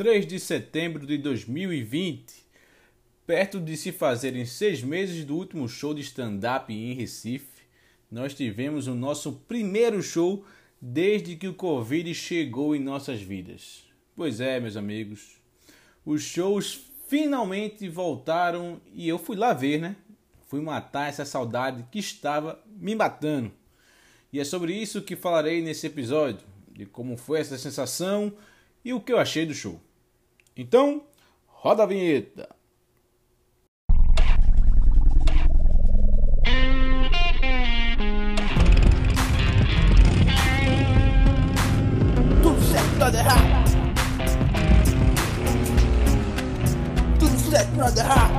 3 de setembro de 2020. Perto de se fazerem seis meses do último show de stand-up em Recife, nós tivemos o nosso primeiro show desde que o Covid chegou em nossas vidas. Pois é, meus amigos, os shows finalmente voltaram e eu fui lá ver, né? Fui matar essa saudade que estava me matando. E é sobre isso que falarei nesse episódio, de como foi essa sensação e o que eu achei do show. Então, roda a vinheta! Tudo certo, nada errado. Tudo certo, nada errado.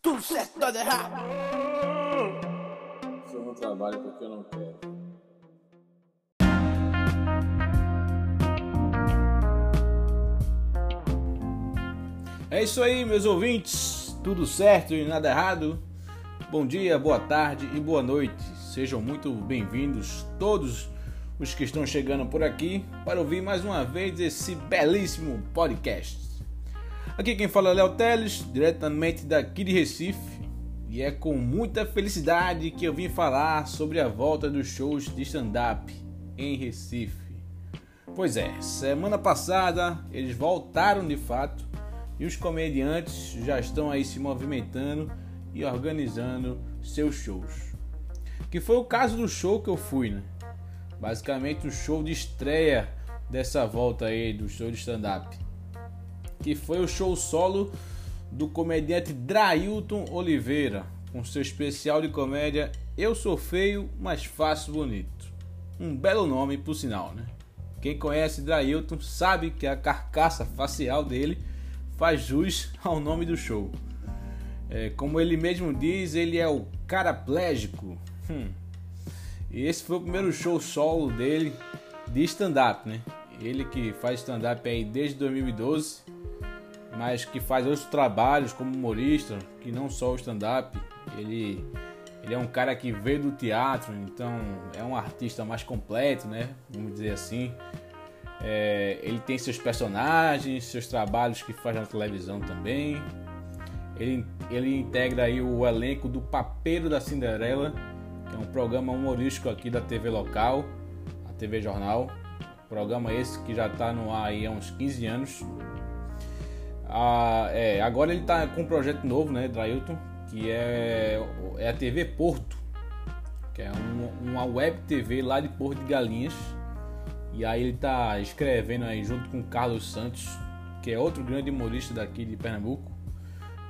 Tudo certo, nada errado. Eu não trabalho porque eu não quero. É isso aí, meus ouvintes. Tudo certo e nada errado? Bom dia, boa tarde e boa noite. Sejam muito bem-vindos todos os que estão chegando por aqui para ouvir mais uma vez esse belíssimo podcast. Aqui quem fala é Léo Teles, diretamente daqui de Recife, e é com muita felicidade que eu vim falar sobre a volta dos shows de stand-up em Recife. Pois é, semana passada eles voltaram de fato e os comediantes já estão aí se movimentando e organizando seus shows. Que foi o caso do show que eu fui, né? Basicamente o show de estreia dessa volta aí do show de stand-up. Que foi o show solo do comediante Drailton Oliveira, com seu especial de comédia Eu Sou Feio, mas Faço Bonito. Um belo nome, por sinal, né? Quem conhece Drailton sabe que a carcaça facial dele faz jus ao nome do show. É, como ele mesmo diz, ele é o caraplégico. Hum. E esse foi o primeiro show solo dele de stand-up, né? Ele que faz stand-up aí desde 2012 mas que faz outros trabalhos como humorista, que não só o stand-up. Ele, ele é um cara que veio do teatro, então é um artista mais completo, né? Vamos dizer assim. É, ele tem seus personagens, seus trabalhos que faz na televisão também. Ele, ele integra aí o elenco do Papeiro da Cinderela, que é um programa humorístico aqui da TV local, a TV Jornal. Programa esse que já está no ar aí há uns 15 anos, ah, é, agora ele está com um projeto novo, né, Drailton, que é, é a TV Porto, que é um, uma web TV lá de Porto de Galinhas. E aí ele está escrevendo aí junto com Carlos Santos, que é outro grande humorista daqui de Pernambuco,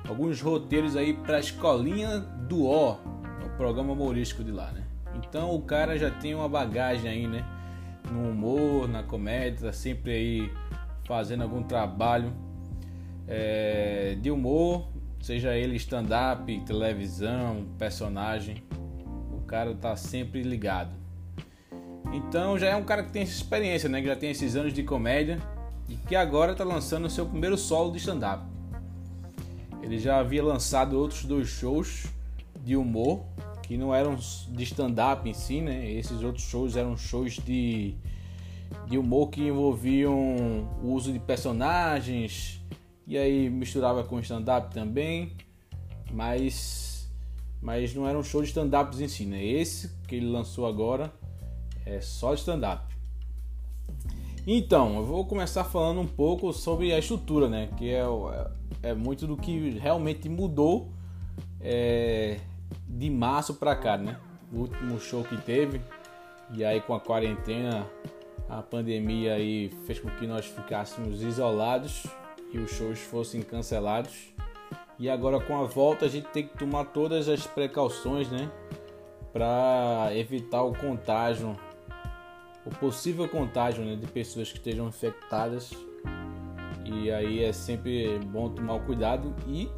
alguns roteiros aí para a Escolinha do O, o programa humorístico de lá, né? Então o cara já tem uma bagagem aí, né? No humor, na comédia, tá sempre aí fazendo algum trabalho é, de humor, seja ele stand-up, televisão, personagem, o cara tá sempre ligado. Então já é um cara que tem essa experiência, né? Que já tem esses anos de comédia e que agora está lançando o seu primeiro solo de stand-up. Ele já havia lançado outros dois shows de humor que não eram de stand-up em si, né? Esses outros shows eram shows de, de humor que envolviam o uso de personagens, e aí misturava com stand-up também, mas, mas não era um show de stand-ups em si, né? Esse que ele lançou agora é só stand-up. Então, eu vou começar falando um pouco sobre a estrutura, né? Que é, é muito do que realmente mudou é, de março para cá, né? O último show que teve, e aí com a quarentena, a pandemia aí fez com que nós ficássemos isolados e os shows fossem cancelados. E agora com a volta a gente tem que tomar todas as precauções, né, para evitar o contágio, o possível contágio, né, de pessoas que estejam infectadas. E aí é sempre bom tomar cuidado e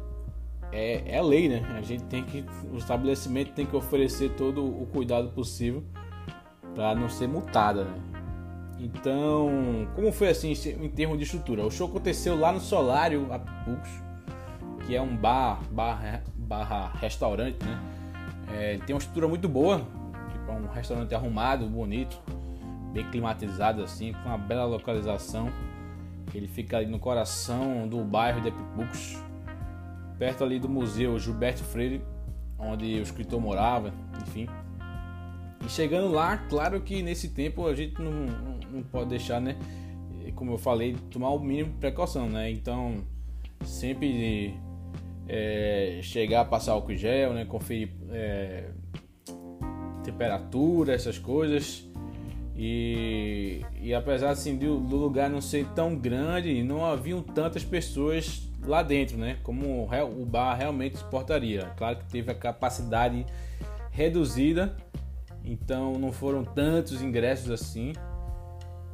é, é lei, né? A gente tem que, o estabelecimento tem que oferecer todo o cuidado possível para não ser multada, né? Então, como foi assim em termos de estrutura? O show aconteceu lá no Solário Apipucos, que é um bar, bar barra restaurante, né? É, tem uma estrutura muito boa, tipo é um restaurante arrumado, bonito, bem climatizado assim, com uma bela localização. Ele fica ali no coração do bairro de Epipucos, perto ali do museu Gilberto Freire, onde o escritor morava, enfim. E chegando lá, claro que nesse tempo a gente não, não pode deixar, né? Como eu falei, tomar o mínimo de precaução, né? Então, sempre é, chegar a passar álcool gel, né? Conferir é, temperatura, essas coisas. E, e apesar assim, do, lugar não ser tão grande, não haviam tantas pessoas lá dentro, né? Como o bar realmente suportaria. Claro que teve a capacidade reduzida, então não foram tantos ingressos assim.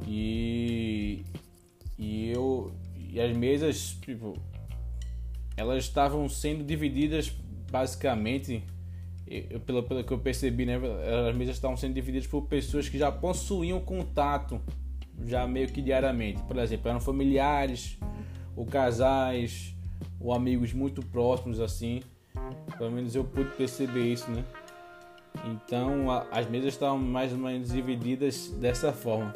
E, e eu e as mesas, tipo, elas estavam sendo divididas basicamente eu, pelo, pelo que eu percebi, né, as mesas estavam sendo divididas por pessoas que já possuíam contato já meio que diariamente. Por exemplo, eram familiares, ou casais, ou amigos muito próximos assim. Pelo menos eu pude perceber isso, né? Então a, as mesas estavam mais ou menos divididas dessa forma.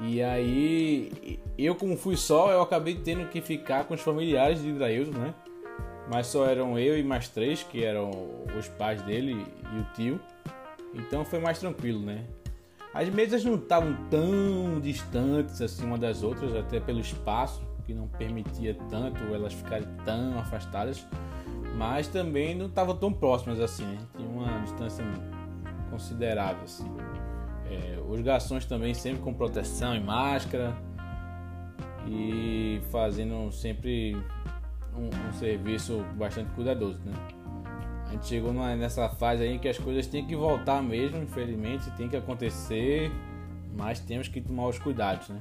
E aí, eu como fui só, eu acabei tendo que ficar com os familiares de Hidrailton, né? Mas só eram eu e mais três, que eram os pais dele e o tio. Então foi mais tranquilo, né? As mesas não estavam tão distantes assim uma das outras, até pelo espaço que não permitia tanto elas ficarem tão afastadas, mas também não estavam tão próximas assim, né? tinha uma distância considerável assim. É, os garçons também sempre com proteção e máscara e fazendo sempre um, um serviço bastante cuidadoso, né? A gente chegou numa, nessa fase aí que as coisas têm que voltar mesmo, infelizmente, tem que acontecer, mas temos que tomar os cuidados, né?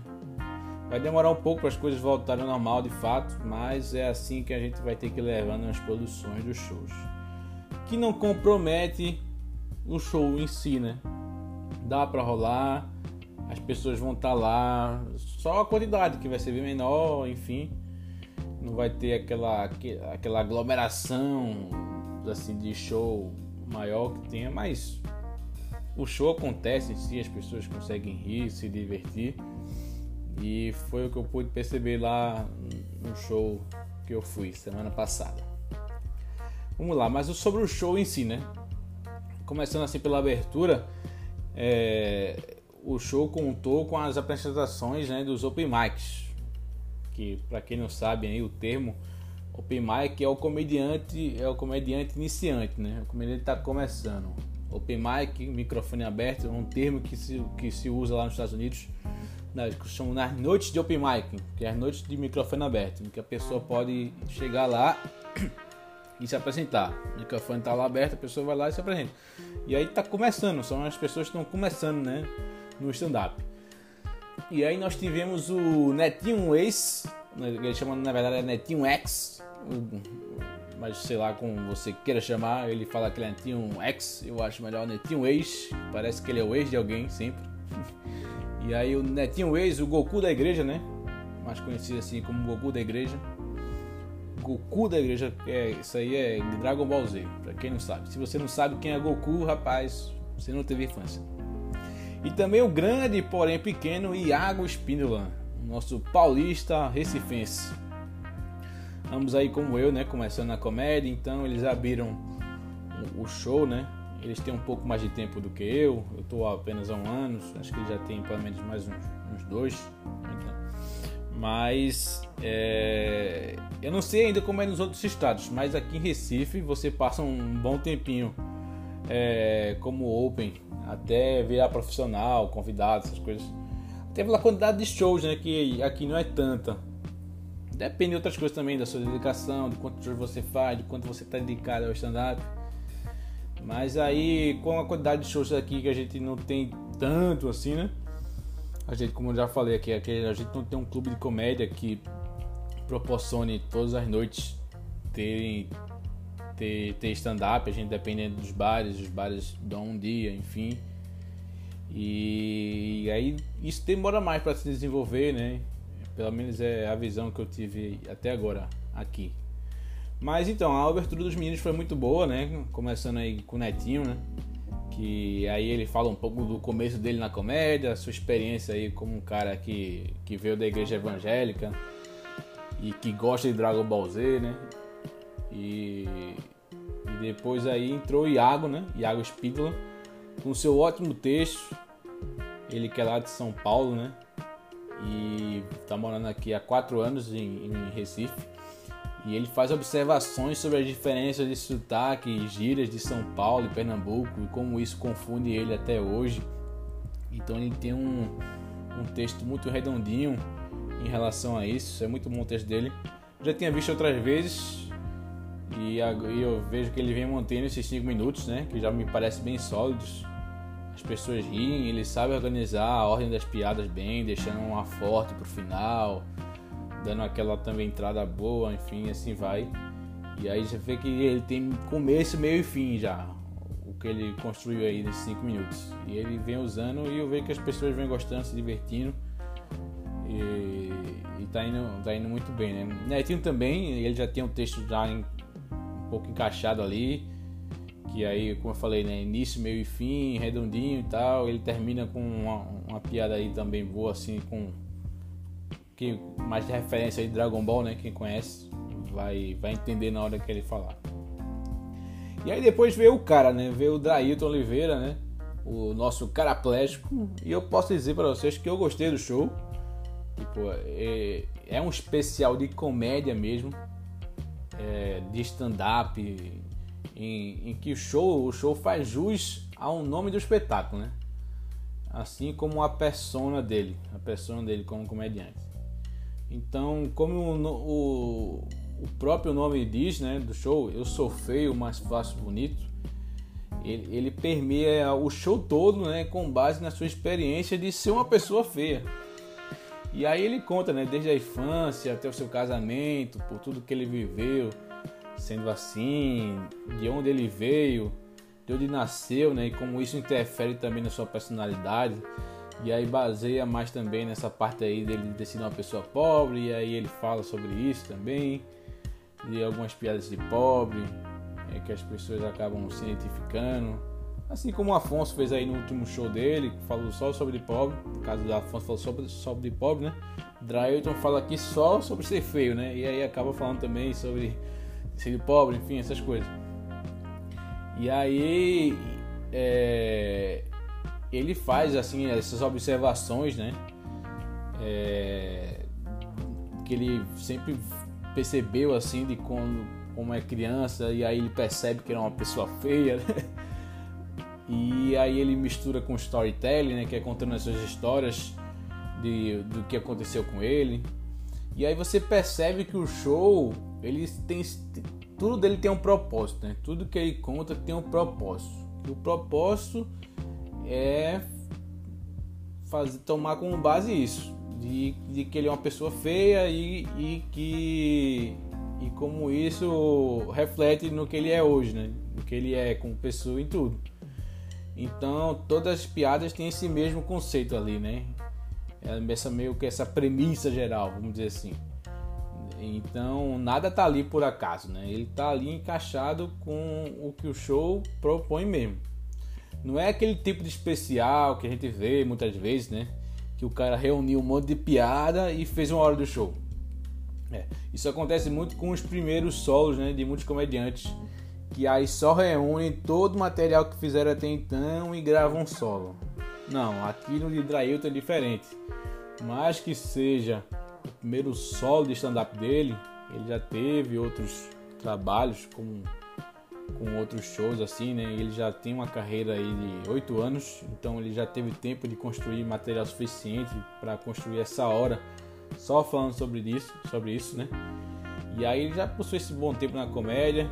Vai demorar um pouco para as coisas voltarem ao normal de fato, mas é assim que a gente vai ter que ir levando as produções dos shows. Que não compromete o show em si, né? Dá para rolar, as pessoas vão estar tá lá, só a quantidade que vai ser bem menor, enfim não vai ter aquela, aquela aglomeração assim de show maior que tenha, mas o show acontece em si, as pessoas conseguem rir, se divertir. E foi o que eu pude perceber lá no show que eu fui semana passada. Vamos lá, mas sobre o show em si, né? Começando assim pela abertura, é, o show contou com as apresentações né, dos open mics que para quem não sabe aí o termo open mic é o comediante é o comediante iniciante, né? O comediante está começando. Open mic, microfone aberto, é um termo que se, que se usa lá nos Estados Unidos nas, chamam nas noites de open mic, que é as noites de microfone aberto, em que a pessoa pode chegar lá e se apresentar. O microfone está lá aberto, a pessoa vai lá e se apresenta. E aí está começando, são as pessoas que estão começando, né, no stand-up. E aí nós tivemos o Netinho Ace, né, ele chama na verdade é Netinho X, mas sei lá como você queira chamar, ele fala que ele é Netinho X, eu acho melhor Netinho Ace, parece que ele é o ex de alguém sempre. E aí o Netinho Ace, o Goku da igreja, né? Mais conhecido assim como Goku da igreja. Goku da igreja, é, isso aí é Dragon Ball Z, pra quem não sabe. Se você não sabe quem é Goku, rapaz, você não teve infância. E também o grande, porém pequeno, Iago Espíndola, nosso paulista recifense. Ambos aí como eu, né, começando na comédia, então eles abriram o show, né? Eles têm um pouco mais de tempo do que eu, eu estou apenas há um ano, acho que eles já têm pelo menos mais uns, uns dois. Mas é, eu não sei ainda como é nos outros estados, mas aqui em Recife você passa um bom tempinho é, como open até virar profissional, convidado, essas coisas. Até pela quantidade de shows, né? Que aqui não é tanta. Depende de outras coisas também, da sua dedicação, de quantos shows você faz, de quanto você está dedicado ao stand-up. Mas aí, com a quantidade de shows aqui que a gente não tem tanto assim, né? A gente, como eu já falei aqui, a gente não tem um clube de comédia que proporcione todas as noites terem ter, ter stand-up, a gente dependendo dos bares, os bares dão um dia, enfim. E aí isso demora mais para se desenvolver, né? Pelo menos é a visão que eu tive até agora aqui. Mas então, a abertura dos meninos foi muito boa, né? Começando aí com o Netinho, né? que aí ele fala um pouco do começo dele na comédia, sua experiência aí como um cara que, que veio da igreja evangélica e que gosta de Dragon Ball Z, né? E, e depois aí entrou Iago, né? Iago Spídola, com seu ótimo texto. Ele que é lá de São Paulo, né? E tá morando aqui há quatro anos em, em Recife. E ele faz observações sobre as diferenças de sotaque e gírias de São Paulo e Pernambuco e como isso confunde ele até hoje. Então ele tem um, um texto muito redondinho em relação a isso. É muito bom o texto dele. Já tinha visto outras vezes e eu vejo que ele vem mantendo esses 5 minutos, né? Que já me parece bem sólidos. As pessoas riem, ele sabe organizar a ordem das piadas bem, deixando uma forte pro final dando aquela também entrada boa, enfim, assim vai. E aí você vê que ele tem começo, meio e fim já, o que ele construiu aí nesses 5 minutos. E ele vem usando e eu vejo que as pessoas vêm gostando, se divertindo. E, e tá, indo, tá indo muito bem, né? Netinho também, ele já tem um texto já em, um pouco encaixado ali. Que aí, como eu falei, né? Início, meio e fim, redondinho e tal. Ele termina com uma, uma piada aí também boa, assim, com que mais de referência aí de Dragon Ball, né? Quem conhece vai, vai entender na hora que ele falar. E aí depois veio o cara, né? Veio o Drailton Oliveira, né? O nosso caraplégico. E eu posso dizer para vocês que eu gostei do show. Tipo, é, é um especial de comédia mesmo. É, de stand-up. Em, em, que o show, o show faz jus ao nome do espetáculo, né? Assim como a persona dele. A persona dele como comediante. Então, como o, o, o, próprio nome diz, né, do show, eu sou feio, mas faço bonito. Ele, ele permeia o show todo, né, com base na sua experiência de ser uma pessoa feia. E aí ele conta, né, desde a infância até o seu casamento, por tudo que ele viveu, sendo assim, de onde ele veio, de onde nasceu, né, e como isso interfere também na sua personalidade. E aí baseia mais também nessa parte aí dele de ser uma pessoa pobre, e aí ele fala sobre isso também, de algumas piadas de pobre, é, que as pessoas acabam se identificando. Assim como o Afonso fez aí no último show dele, falou só sobre pobre, no caso do Afonso falou sobre, sobre pobre, né? Drailton fala aqui só sobre ser feio, né? E aí acaba falando também sobre ser pobre, enfim, essas coisas. E aí é, ele faz assim essas observações, né? É, que ele sempre percebeu assim de quando como é criança e aí ele percebe que é uma pessoa feia. Né? E aí ele mistura com storytelling, né? Que é contando essas histórias de, do que aconteceu com ele. E aí você percebe que o show, ele tem tudo dele tem um propósito, né? Tudo que ele conta tem um propósito. E o propósito é fazer, tomar como base isso, de, de que ele é uma pessoa feia e, e que e como isso reflete no que ele é hoje, né? No que ele é como pessoa em tudo. Então todas as piadas têm esse mesmo conceito ali, né? É essa meio que essa premissa geral, vamos dizer assim. Então nada tá ali por acaso, né? Ele tá ali encaixado com o que o show propõe mesmo. Não é aquele tipo de especial que a gente vê muitas vezes, né? Que o cara reuniu um monte de piada e fez uma hora do show. É, isso acontece muito com os primeiros solos né, de muitos comediantes, que aí só reúnem todo o material que fizeram até então e gravam um solo. Não, aqui no de Drailton é diferente. Mas que seja o primeiro solo de stand-up dele, ele já teve outros trabalhos como com outros shows assim, né? Ele já tem uma carreira aí de oito anos, então ele já teve tempo de construir material suficiente para construir essa hora só falando sobre isso, sobre isso, né? E aí ele já possui esse bom tempo na comédia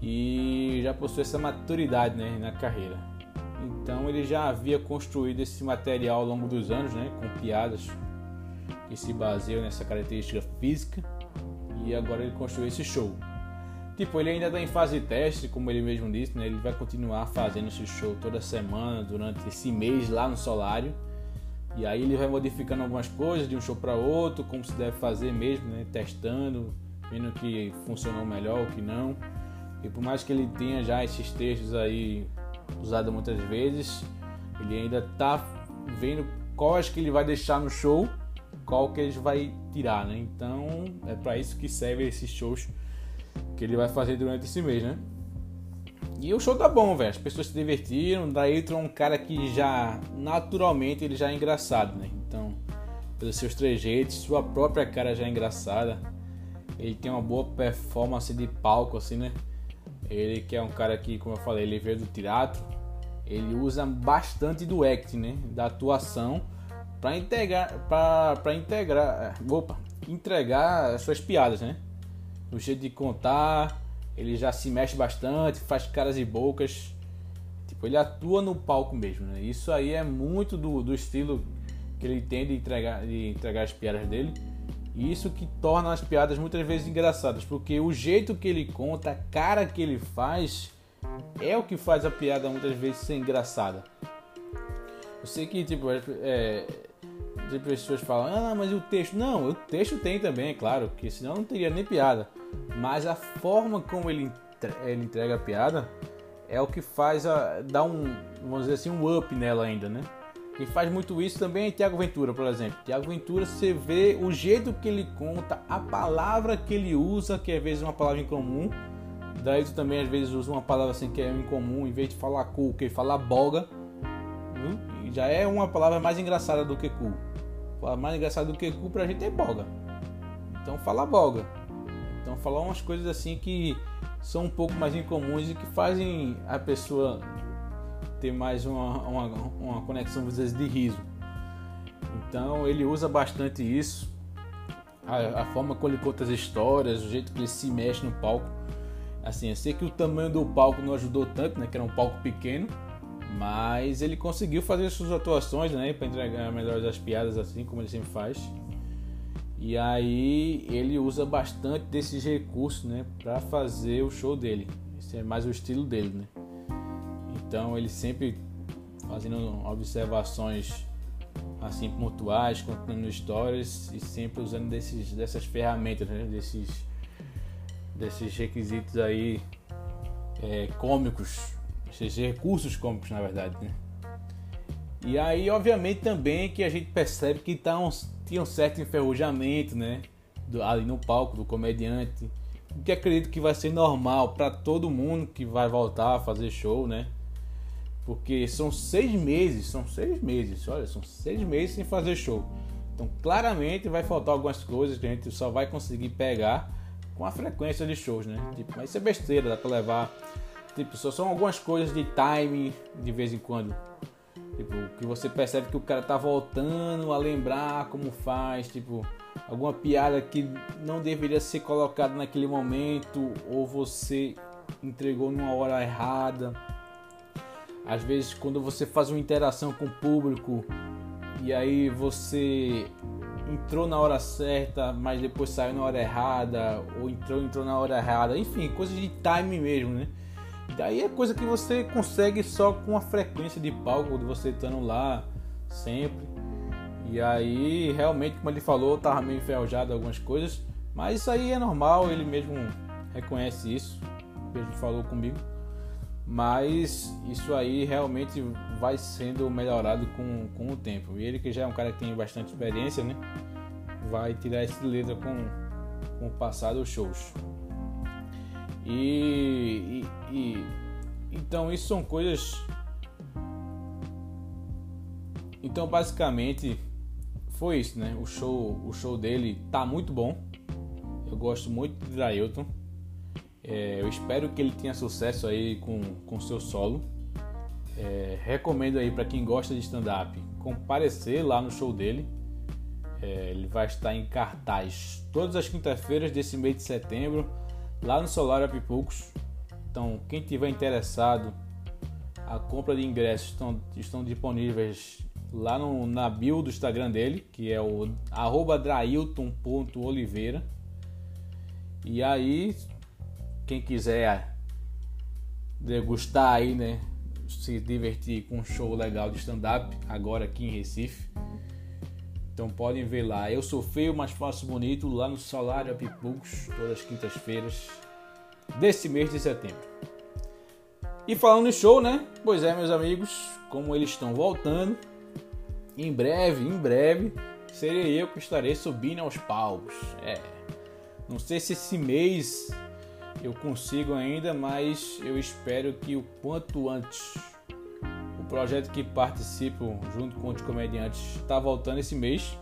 e já possui essa maturidade, né, na carreira. Então ele já havia construído esse material ao longo dos anos, né, com piadas que se baseiam nessa característica física e agora ele construiu esse show. Tipo, ele ainda está em fase de teste, como ele mesmo disse, né? Ele vai continuar fazendo esse show toda semana durante esse mês lá no Solário. E aí ele vai modificando algumas coisas de um show para outro, como se deve fazer mesmo, né? Testando, vendo que funcionou melhor ou que não. E por mais que ele tenha já esses textos aí usada muitas vezes. Ele ainda tá vendo quais que ele vai deixar no show, qual que ele vai tirar, né? Então é para isso que serve esses shows que ele vai fazer durante esse mês, né? E o show tá bom, velho. As pessoas se divertiram. Daí entra um cara que já naturalmente ele já é engraçado, né? Então, pelos seus trejeitos, sua própria cara já é engraçada. Ele tem uma boa performance de palco, assim, né? Ele que é um cara que, como eu falei, ele veio do teatro. Ele usa bastante do acting, né? Da atuação para integrar, para integrar, opa, entregar as suas piadas, né? O jeito de contar, ele já se mexe bastante, faz caras e bocas. Tipo, ele atua no palco mesmo, né? Isso aí é muito do, do estilo que ele tem de entregar, de entregar as piadas dele. E isso que torna as piadas muitas vezes engraçadas, porque o jeito que ele conta, a cara que ele faz, é o que faz a piada muitas vezes ser engraçada. Eu sei que, tipo, é, as pessoas falam, ah, mas o texto. Não, o texto tem também, é claro, que senão não teria nem piada. Mas a forma como ele, ele entrega a piada é o que faz a, dar um, vamos dizer assim, um up nela ainda, né? Quem faz muito isso também é Tiago Ventura, por exemplo. Tiago Ventura, você vê o jeito que ele conta, a palavra que ele usa, que às vezes é uma palavra incomum. Daí tu também às vezes usa uma palavra assim que é incomum, em vez de falar cu, que fala boga. Já é uma palavra mais engraçada do que cu. Mais engraçado do que cu pra gente é boga. Então fala boga. Então falar umas coisas assim que são um pouco mais incomuns e que fazem a pessoa ter mais uma, uma, uma conexão às vezes de riso. Então ele usa bastante isso. A, a, forma como ele conta as histórias, o jeito que ele se mexe no palco. Assim, eu sei que o tamanho do palco não ajudou tanto, né? Que era um palco pequeno. Mas ele conseguiu fazer suas atuações, né? Para entregar melhores as piadas, assim como ele sempre faz. E aí ele usa bastante desses recursos, né? Para fazer o show dele. Esse é mais o estilo dele, né? Então ele sempre fazendo observações assim pontuais, contando histórias e sempre usando desses, dessas ferramentas, né? desses, desses requisitos aí é, cômicos esses recursos cômicos, na verdade, né? E aí, obviamente, também que a gente percebe que tá um, tinha um certo enferrujamento, né? Do, ali no palco do comediante. O que acredito que vai ser normal para todo mundo que vai voltar a fazer show, né? Porque são seis meses, são seis meses, olha, são seis meses sem fazer show. Então, claramente vai faltar algumas coisas que a gente só vai conseguir pegar com a frequência de shows, né? Tipo, mas isso é besteira, dá pra levar Tipo, só são algumas coisas de time de vez em quando. Tipo, que você percebe que o cara tá voltando a lembrar como faz, tipo, alguma piada que não deveria ser colocada naquele momento ou você entregou numa hora errada. Às vezes quando você faz uma interação com o público e aí você entrou na hora certa, mas depois saiu na hora errada, ou entrou, entrou na hora errada, enfim, coisas de time mesmo, né? Daí é coisa que você consegue só com a frequência de palco, de você estando lá sempre. E aí, realmente, como ele falou, tava meio enferrujado algumas coisas. Mas isso aí é normal, ele mesmo reconhece isso. Ele falou comigo. Mas isso aí realmente vai sendo melhorado com, com o tempo. E ele que já é um cara que tem bastante experiência, né? Vai tirar esse letra com, com o passar dos shows. E, e, e, então isso são coisas. Então basicamente foi isso, né? O show, o show dele tá muito bom. Eu gosto muito de Drailton. É, eu espero que ele tenha sucesso aí com com seu solo. É, recomendo aí para quem gosta de stand-up comparecer lá no show dele. É, ele vai estar em cartaz todas as quintas-feiras desse mês de setembro lá no Solar Apipoucos. Então, quem tiver interessado, a compra de ingressos estão, estão disponíveis lá no, na bio do Instagram dele, que é o drailton.oliveira. E aí, quem quiser degustar aí, né, se divertir com um show legal de stand-up agora aqui em Recife. Então podem ver lá. Eu sou feio, mas faço bonito lá no Salário Apipucos, todas as quintas-feiras desse mês de setembro. E falando em show, né? Pois é, meus amigos, como eles estão voltando, em breve, em breve, serei eu que estarei subindo aos palcos. É. Não sei se esse mês eu consigo ainda, mas eu espero que o quanto antes. O projeto que participo junto com os comediantes está voltando esse mês.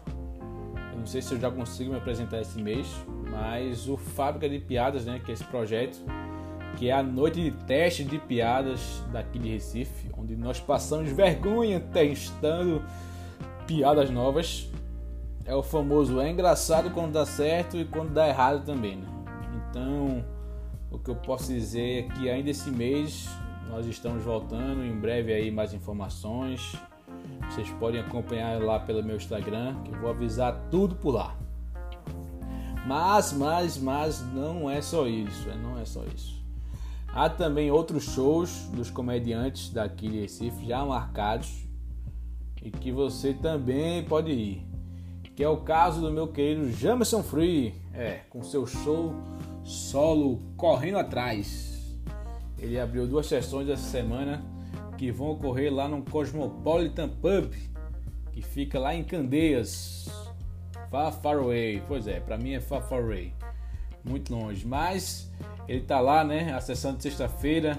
Eu não sei se eu já consigo me apresentar esse mês, mas o Fábrica de Piadas, né, que é esse projeto, que é a noite de teste de piadas daqui de Recife, onde nós passamos vergonha testando piadas novas. É o famoso é engraçado quando dá certo e quando dá errado também, né? Então, o que eu posso dizer é que ainda esse mês nós estamos voltando, em breve aí mais informações. Vocês podem acompanhar lá pelo meu Instagram, que eu vou avisar tudo por lá. Mas, mas, mas não é só isso, é, não é só isso. Há também outros shows dos comediantes daqui de Recife já marcados e que você também pode ir. Que é o caso do meu querido Jamerson Free, é, com seu show solo Correndo Atrás. Ele abriu duas sessões essa semana que vão ocorrer lá no Cosmopolitan Pub, que fica lá em Candeias, Far Far Away. Pois é, para mim é Far Far Away, muito longe. Mas ele tá lá, né? A sessão de sexta-feira,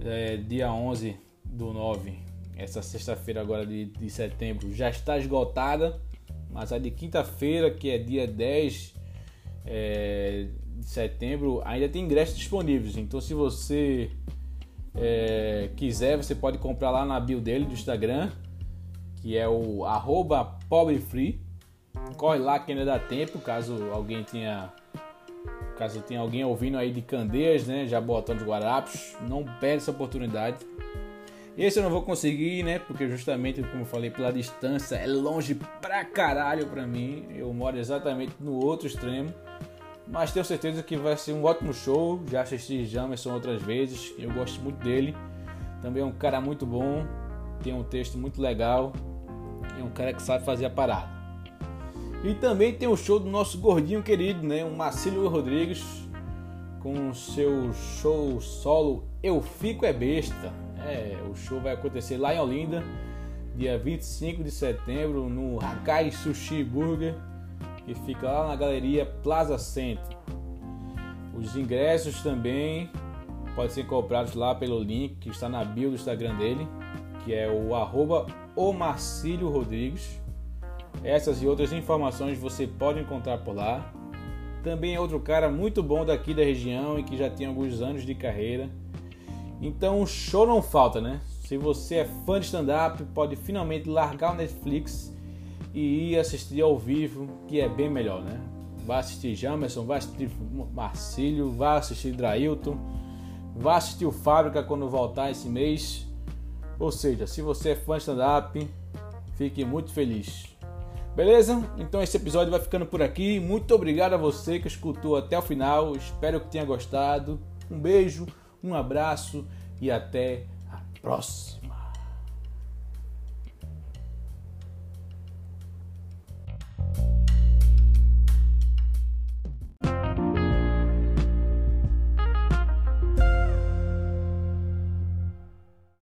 é, dia 11 do 9, essa sexta-feira agora de, de setembro, já está esgotada. Mas a de quinta-feira, que é dia 10 é, de setembro, ainda tem ingressos disponíveis. Então, se você é, quiser, você pode comprar lá na bio dele do Instagram, que é o pobrefree. Corre lá que ainda dá tempo, caso alguém tenha. Caso tenha alguém ouvindo aí de Candeias, né? Já botando os guarapos, não perde essa oportunidade. Esse eu não vou conseguir, né? Porque justamente, como eu falei, pela distância é longe pra caralho pra mim. Eu moro exatamente no outro extremo. Mas tenho certeza que vai ser um ótimo show. Já assisti Jamerson outras vezes. Eu gosto muito dele. Também é um cara muito bom. Tem um texto muito legal. É um cara que sabe fazer a parada. E também tem o show do nosso gordinho querido, né? O Marcílio Rodrigues. Com o seu show solo Eu Fico é Besta. É, o show vai acontecer lá em Olinda, dia 25 de setembro, no Hakai Sushi Burger, que fica lá na galeria Plaza Center. Os ingressos também podem ser comprados lá pelo link que está na bio do Instagram dele, que é o arroba Rodrigues. Essas e outras informações você pode encontrar por lá. Também é outro cara muito bom daqui da região e que já tem alguns anos de carreira então o show não falta, né? Se você é fã de stand-up, pode finalmente largar o Netflix e ir assistir ao vivo, que é bem melhor, né? Vai assistir Jamerson, vai assistir Marcílio, vai assistir Drailton, vai assistir o Fábrica quando voltar esse mês. Ou seja, se você é fã de stand-up, fique muito feliz. Beleza? Então esse episódio vai ficando por aqui. Muito obrigado a você que escutou até o final. Espero que tenha gostado. Um beijo um abraço e até a próxima.